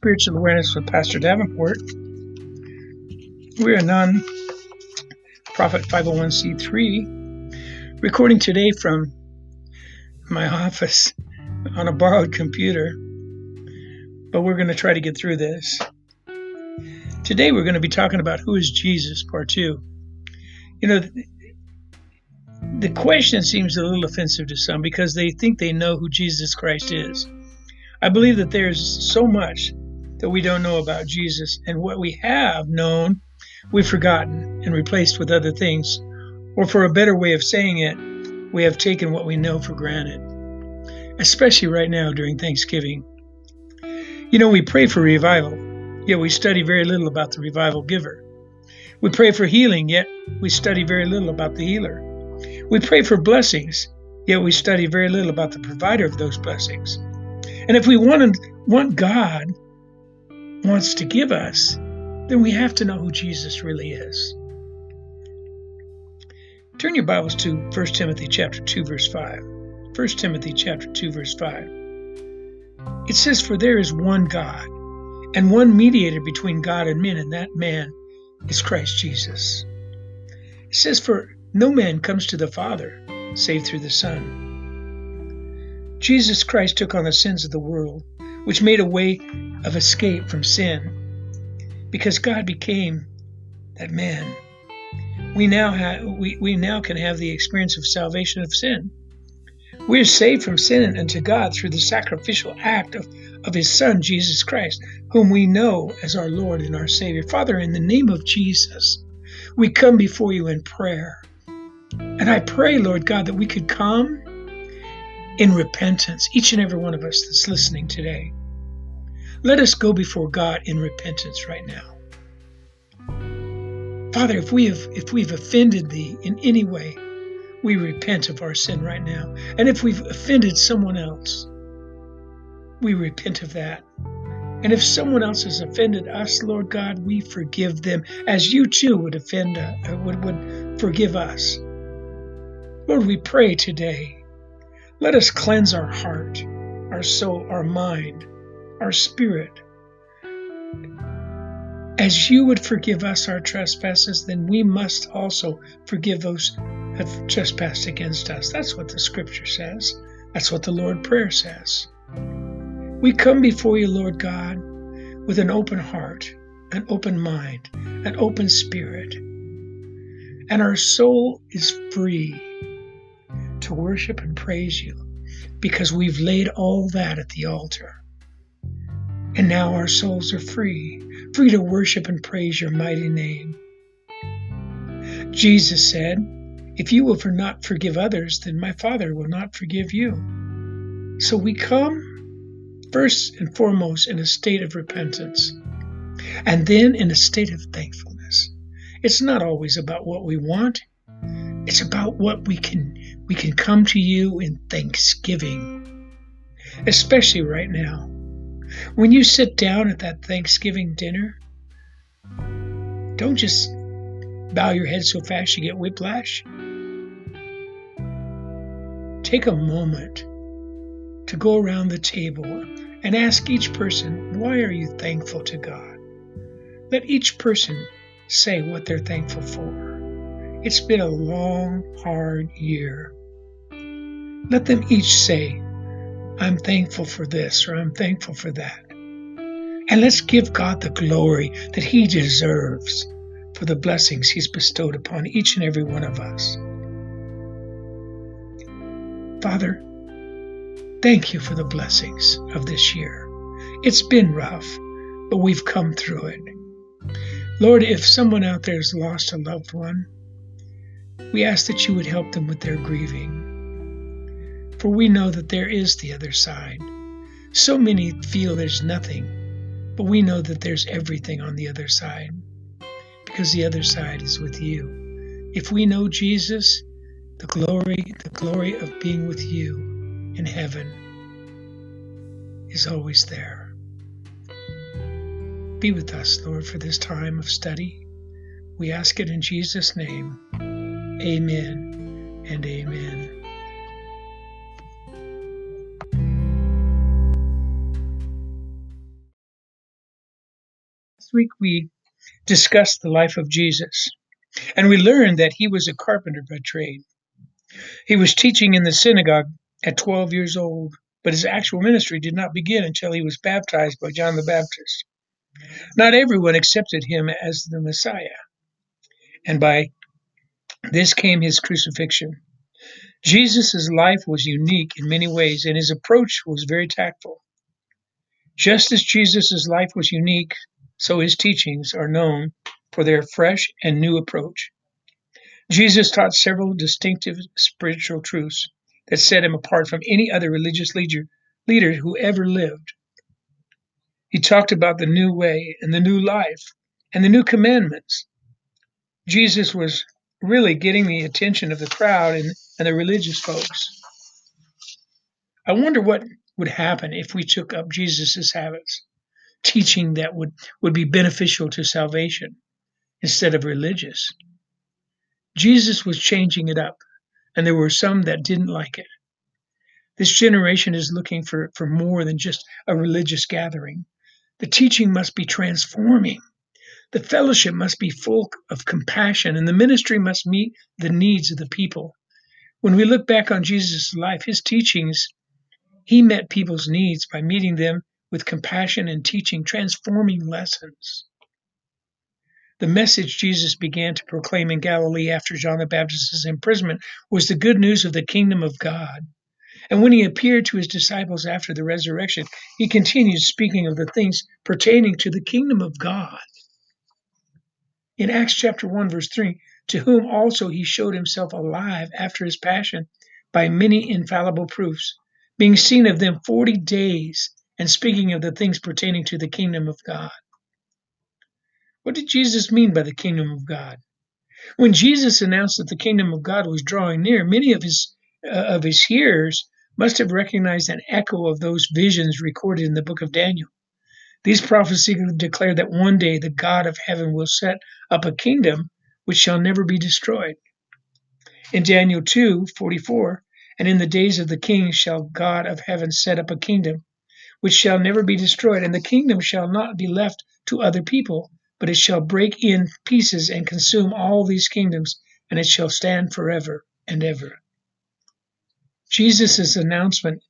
Spiritual Awareness with Pastor Davenport. We're a non profit 501c3, recording today from my office on a borrowed computer, but we're going to try to get through this. Today we're going to be talking about who is Jesus, part two. You know, the question seems a little offensive to some because they think they know who Jesus Christ is. I believe that there's so much that we don't know about Jesus, and what we have known, we've forgotten and replaced with other things. Or, for a better way of saying it, we have taken what we know for granted, especially right now during Thanksgiving. You know, we pray for revival, yet we study very little about the revival giver. We pray for healing, yet we study very little about the healer. We pray for blessings, yet we study very little about the provider of those blessings. And if we want, want God wants to give us, then we have to know who Jesus really is. Turn your Bibles to 1 Timothy chapter 2 verse 5. 1 Timothy chapter 2 verse 5. It says for there is one God and one mediator between God and men and that man is Christ Jesus. It says for no man comes to the Father save through the Son. Jesus Christ took on the sins of the world, which made a way of escape from sin. Because God became that man, we now have we, we now can have the experience of salvation of sin. We are saved from sin unto God through the sacrificial act of, of His Son, Jesus Christ, whom we know as our Lord and our Savior. Father, in the name of Jesus, we come before you in prayer. And I pray, Lord God, that we could come in repentance, each and every one of us that's listening today. Let us go before God in repentance right now. Father, if we have if we've offended thee in any way, we repent of our sin right now. And if we've offended someone else, we repent of that. And if someone else has offended us, Lord God, we forgive them as you too would offend uh, would, would forgive us. Lord, we pray today let us cleanse our heart, our soul, our mind, our spirit. As you would forgive us our trespasses, then we must also forgive those who have trespassed against us. That's what the scripture says. That's what the Lord Prayer says. We come before you, Lord God, with an open heart, an open mind, an open spirit. And our soul is free to worship and praise you because we've laid all that at the altar. And now our souls are free, free to worship and praise your mighty name. Jesus said, If you will not forgive others, then my Father will not forgive you. So we come first and foremost in a state of repentance, and then in a state of thankfulness. It's not always about what we want, it's about what we can we can come to you in thanksgiving, especially right now. When you sit down at that Thanksgiving dinner, don't just bow your head so fast you get whiplash. Take a moment to go around the table and ask each person, why are you thankful to God? Let each person say what they're thankful for. It's been a long, hard year. Let them each say, I'm thankful for this or I'm thankful for that. And let's give God the glory that He deserves for the blessings He's bestowed upon each and every one of us. Father, thank you for the blessings of this year. It's been rough, but we've come through it. Lord, if someone out there has lost a loved one, we ask that you would help them with their grieving for we know that there is the other side. So many feel there's nothing, but we know that there's everything on the other side because the other side is with you. If we know Jesus, the glory, the glory of being with you in heaven is always there. Be with us, Lord, for this time of study. We ask it in Jesus' name. Amen and amen. Last week we discussed the life of Jesus, and we learned that he was a carpenter by trade. He was teaching in the synagogue at 12 years old, but his actual ministry did not begin until he was baptized by John the Baptist. Not everyone accepted him as the Messiah, and by this came his crucifixion. Jesus' life was unique in many ways, and his approach was very tactful. Just as Jesus' life was unique, so his teachings are known for their fresh and new approach. Jesus taught several distinctive spiritual truths that set him apart from any other religious leader, leader who ever lived. He talked about the new way and the new life and the new commandments. Jesus was really getting the attention of the crowd and, and the religious folks. I wonder what would happen if we took up Jesus' habits, teaching that would, would be beneficial to salvation instead of religious. Jesus was changing it up, and there were some that didn't like it. This generation is looking for, for more than just a religious gathering. The teaching must be transforming. The fellowship must be full of compassion, and the ministry must meet the needs of the people. When we look back on Jesus' life, his teachings, he met people's needs by meeting them with compassion and teaching transforming lessons. The message Jesus began to proclaim in Galilee after John the Baptist's imprisonment was the good news of the kingdom of God. And when he appeared to his disciples after the resurrection, he continued speaking of the things pertaining to the kingdom of God in Acts chapter 1, verse 3, to whom also he showed himself alive after his passion by many infallible proofs, being seen of them forty days, and speaking of the things pertaining to the kingdom of God. What did Jesus mean by the kingdom of God? When Jesus announced that the kingdom of God was drawing near, many of his uh, of his hearers must have recognized an echo of those visions recorded in the book of Daniel. These prophecies declare that one day the God of heaven will set up a kingdom which shall never be destroyed. In Daniel 2 44, and in the days of the king shall God of heaven set up a kingdom which shall never be destroyed, and the kingdom shall not be left to other people, but it shall break in pieces and consume all these kingdoms, and it shall stand forever and ever. Jesus' announcement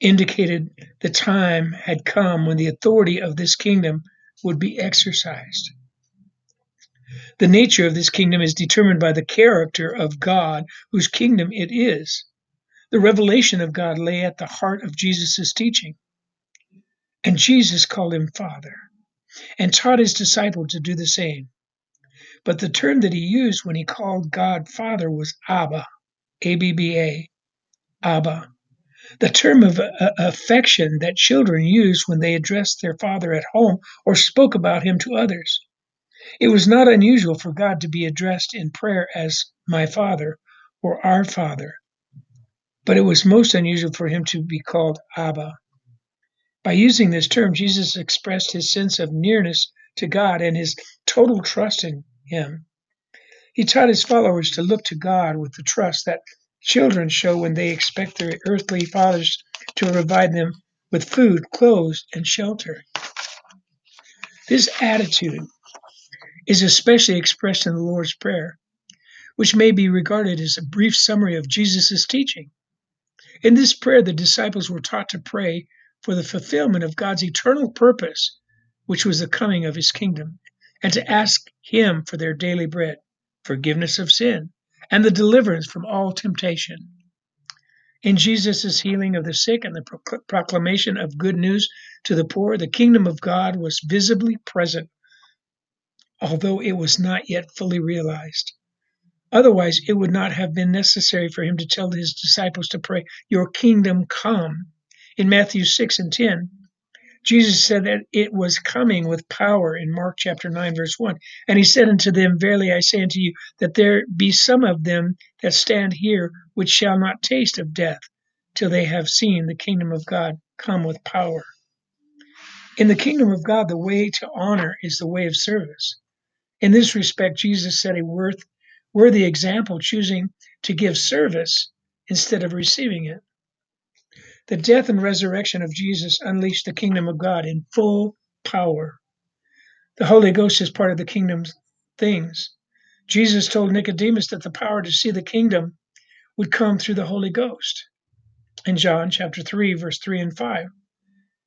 indicated the time had come when the authority of this kingdom would be exercised. The nature of this kingdom is determined by the character of God, whose kingdom it is. The revelation of God lay at the heart of Jesus' teaching. And Jesus called him Father and taught his disciples to do the same. But the term that he used when he called God Father was Abba, A B B A, Abba. The term of uh, affection that children use when they addressed their father at home or spoke about him to others. It was not unusual for God to be addressed in prayer as my Father or our Father, but it was most unusual for him to be called Abba. By using this term, Jesus expressed his sense of nearness to God and his total trust in him. He taught his followers to look to God with the trust that children show when they expect their earthly fathers to provide them with food, clothes, and shelter. This attitude is especially expressed in the Lord's Prayer, which may be regarded as a brief summary of Jesus' teaching. In this prayer, the disciples were taught to pray for the fulfillment of God's eternal purpose, which was the coming of his kingdom, and to ask him for their daily bread, forgiveness of sin, and the deliverance from all temptation. In Jesus' healing of the sick and the proclamation of good news to the poor, the kingdom of God was visibly present, although it was not yet fully realized. Otherwise, it would not have been necessary for him to tell his disciples to pray, Your kingdom come. In Matthew 6 and 10, Jesus said that it was coming with power in Mark chapter 9, verse 1. And he said unto them, Verily I say unto you, that there be some of them that stand here which shall not taste of death till they have seen the kingdom of God come with power. In the kingdom of God, the way to honor is the way of service. In this respect, Jesus set a worth, worthy example, choosing to give service instead of receiving it. The death and resurrection of Jesus unleashed the kingdom of God in full power. The Holy Ghost is part of the kingdom's things. Jesus told Nicodemus that the power to see the kingdom would come through the Holy Ghost. In John chapter 3, verse 3 and 5.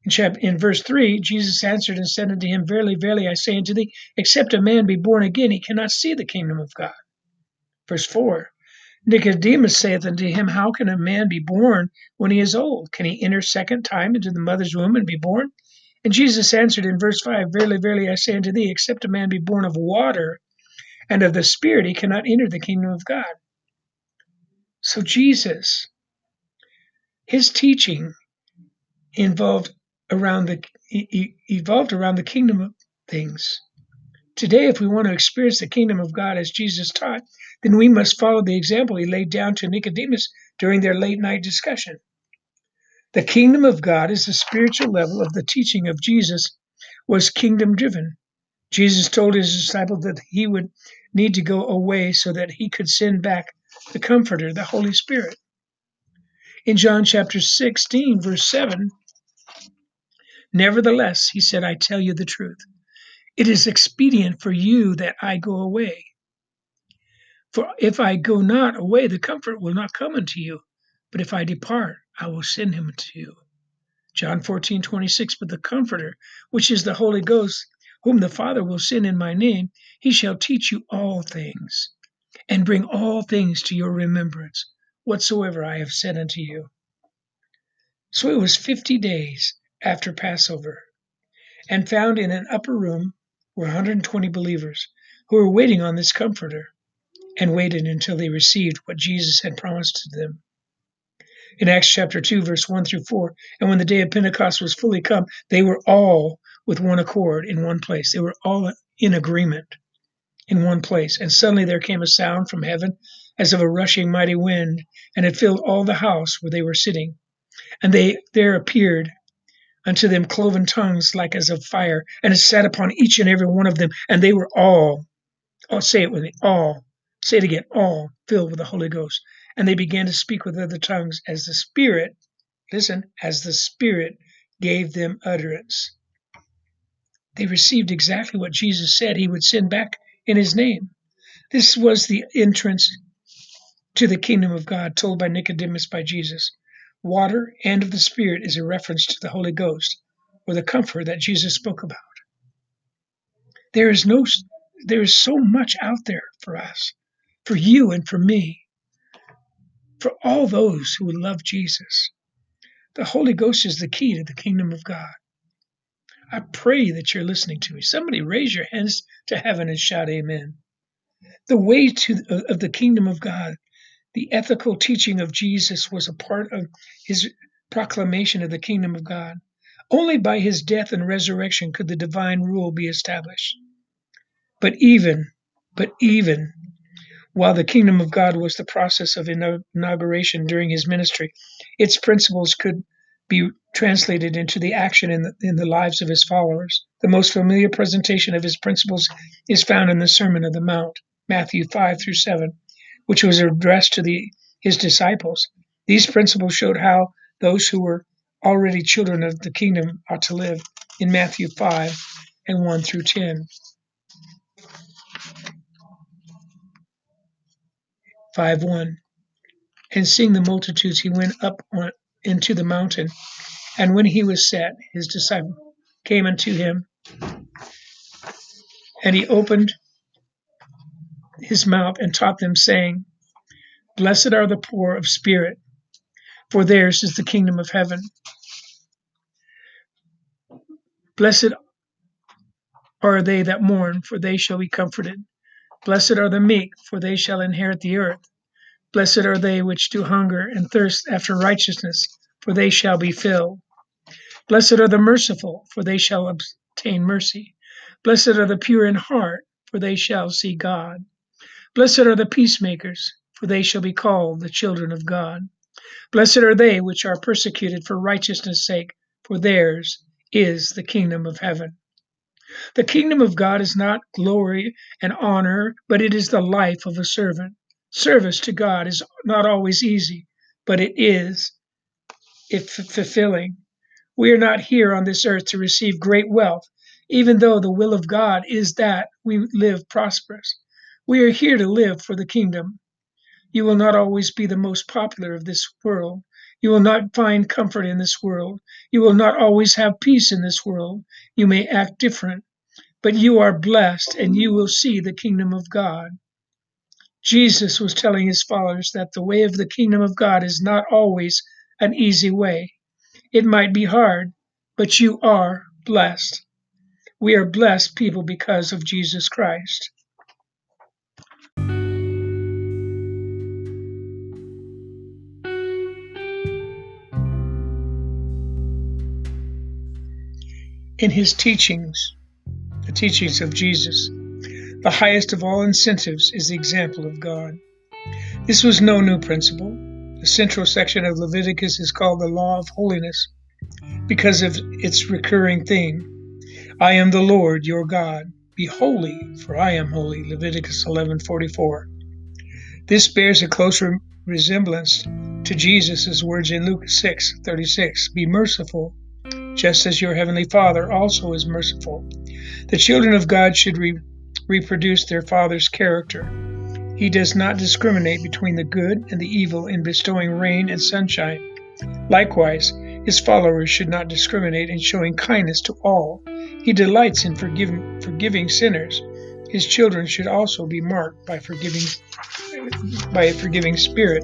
In, chapter, in verse 3, Jesus answered and said unto him, Verily, verily, I say unto thee, except a man be born again, he cannot see the kingdom of God. Verse 4 Nicodemus saith unto him, How can a man be born when he is old? Can he enter second time into the mother's womb and be born? And Jesus answered in verse 5 Verily, verily, I say unto thee, except a man be born of water and of the Spirit, he cannot enter the kingdom of God. So Jesus, his teaching involved around the evolved around the kingdom of things. Today, if we want to experience the kingdom of God as Jesus taught, then we must follow the example he laid down to Nicodemus during their late night discussion. The kingdom of God is the spiritual level of the teaching of Jesus was kingdom driven. Jesus told his disciples that he would need to go away so that he could send back the comforter, the Holy Spirit. In John chapter 16, verse 7, nevertheless, he said, I tell you the truth. It is expedient for you that I go away. For if I go not away, the comfort will not come unto you. But if I depart, I will send him to you. John 14, 26, But the Comforter, which is the Holy Ghost, whom the Father will send in my name, he shall teach you all things, and bring all things to your remembrance, whatsoever I have said unto you. So it was fifty days after Passover, and found in an upper room were 120 believers who were waiting on this Comforter, and waited until they received what Jesus had promised to them in Acts chapter 2, verse 1 through 4. And when the day of Pentecost was fully come, they were all with one accord in one place. They were all in agreement in one place. And suddenly there came a sound from heaven as of a rushing mighty wind, and it filled all the house where they were sitting. And they there appeared unto them cloven tongues like as of fire, and it sat upon each and every one of them, and they were all, oh, say it with me, all, say it again, all filled with the Holy Ghost and they began to speak with other tongues as the Spirit, listen, as the Spirit gave them utterance. They received exactly what Jesus said he would send back in his name. This was the entrance to the kingdom of God told by Nicodemus by Jesus. Water and of the Spirit is a reference to the Holy Ghost or the comfort that Jesus spoke about. There is no there is so much out there for us, for you and for me for all those who would love Jesus. The Holy Ghost is the key to the kingdom of God. I pray that you're listening to me. Somebody raise your hands to heaven and shout amen. The way to uh, of the kingdom of God, the ethical teaching of Jesus was a part of his proclamation of the kingdom of God. Only by his death and resurrection could the divine rule be established. But even, but even while the kingdom of God was the process of inauguration during his ministry, its principles could be translated into the action in the, in the lives of his followers. The most familiar presentation of his principles is found in the Sermon of the Mount, Matthew 5 through 7, which was addressed to the, his disciples. These principles showed how those who were already children of the kingdom ought to live in Matthew 5 and 1 through 10. 5 1. And seeing the multitudes, he went up on, into the mountain. And when he was set, his disciples came unto him, and he opened his mouth and taught them, saying, Blessed are the poor of spirit, for theirs is the kingdom of heaven. Blessed are they that mourn, for they shall be comforted. Blessed are the meek, for they shall inherit the earth. Blessed are they which do hunger and thirst after righteousness, for they shall be filled. Blessed are the merciful, for they shall obtain mercy. Blessed are the pure in heart, for they shall see God. Blessed are the peacemakers, for they shall be called the children of God. Blessed are they which are persecuted for righteousness' sake, for theirs is the kingdom of heaven. The kingdom of God is not glory and honor, but it is the life of a servant. Service to God is not always easy, but it is if fulfilling. We are not here on this earth to receive great wealth. even though the will of God is that we live prosperous. We are here to live for the kingdom. You will not always be the most popular of this world. You will not find comfort in this world. You will not always have peace in this world. You may act different, but you are blessed and you will see the kingdom of God. Jesus was telling his followers that the way of the kingdom of God is not always an easy way. It might be hard, but you are blessed. We are blessed people because of Jesus Christ. In his teachings, the teachings of Jesus, the highest of all incentives is the example of God. This was no new principle. The central section of Leviticus is called the Law of Holiness because of its recurring theme. I am the Lord your God. Be holy, for I am holy. Leviticus 11:44. This bears a closer resemblance to Jesus' words in Luke 6:36. Be merciful, just as your heavenly Father also is merciful. The children of God should re- reproduce their Father's character. He does not discriminate between the good and the evil in bestowing rain and sunshine. Likewise, his followers should not discriminate in showing kindness to all. He delights in forgiving, forgiving sinners. His children should also be marked by forgiving by a forgiving spirit.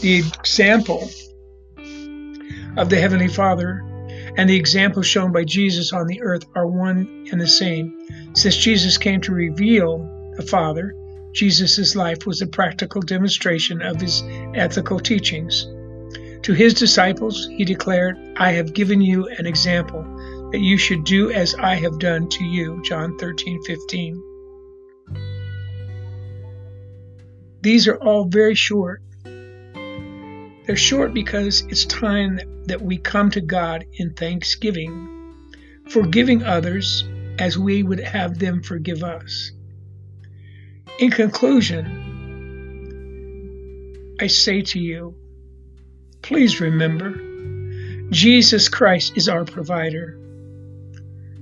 The example of the Heavenly Father and the example shown by Jesus on the earth are one and the same. Since Jesus came to reveal the Father, Jesus' life was a practical demonstration of his ethical teachings. To his disciples, he declared, I have given you an example that you should do as I have done to you. John 13, 15. These are all very short they're short because it's time that we come to God in thanksgiving, forgiving others as we would have them forgive us. In conclusion, I say to you, please remember, Jesus Christ is our provider.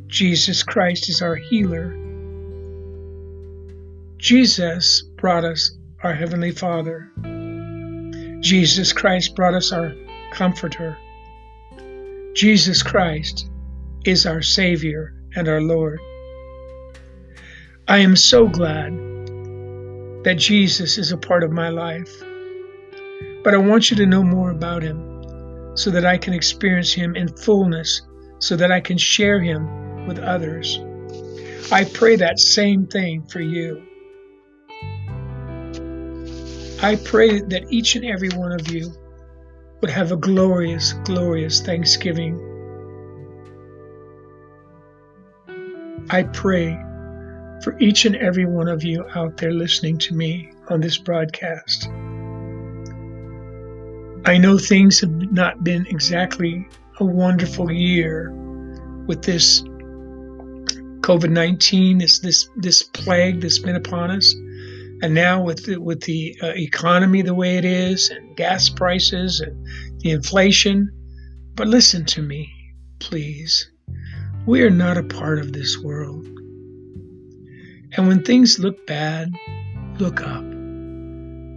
Jesus Christ is our healer. Jesus brought us our Heavenly Father. Jesus Christ brought us our Comforter. Jesus Christ is our Savior and our Lord. I am so glad that Jesus is a part of my life. But I want you to know more about Him so that I can experience Him in fullness, so that I can share Him with others. I pray that same thing for you. I pray that each and every one of you would have a glorious, glorious Thanksgiving. I pray for each and every one of you out there listening to me on this broadcast. I know things have not been exactly a wonderful year with this COVID 19, this, this, this plague that's been upon us. And now with the, with the uh, economy the way it is, and gas prices, and the inflation, but listen to me, please. We are not a part of this world. And when things look bad, look up,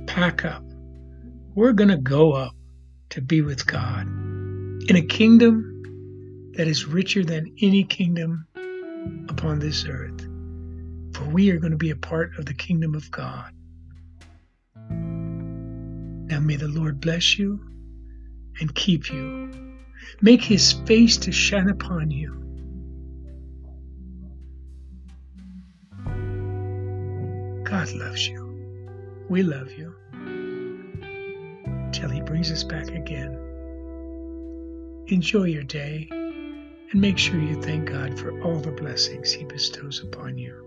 pack up. We're going to go up to be with God in a kingdom that is richer than any kingdom upon this earth for we are going to be a part of the kingdom of God. Now may the Lord bless you and keep you. Make his face to shine upon you. God loves you. We love you. Till he brings us back again. Enjoy your day and make sure you thank God for all the blessings he bestows upon you.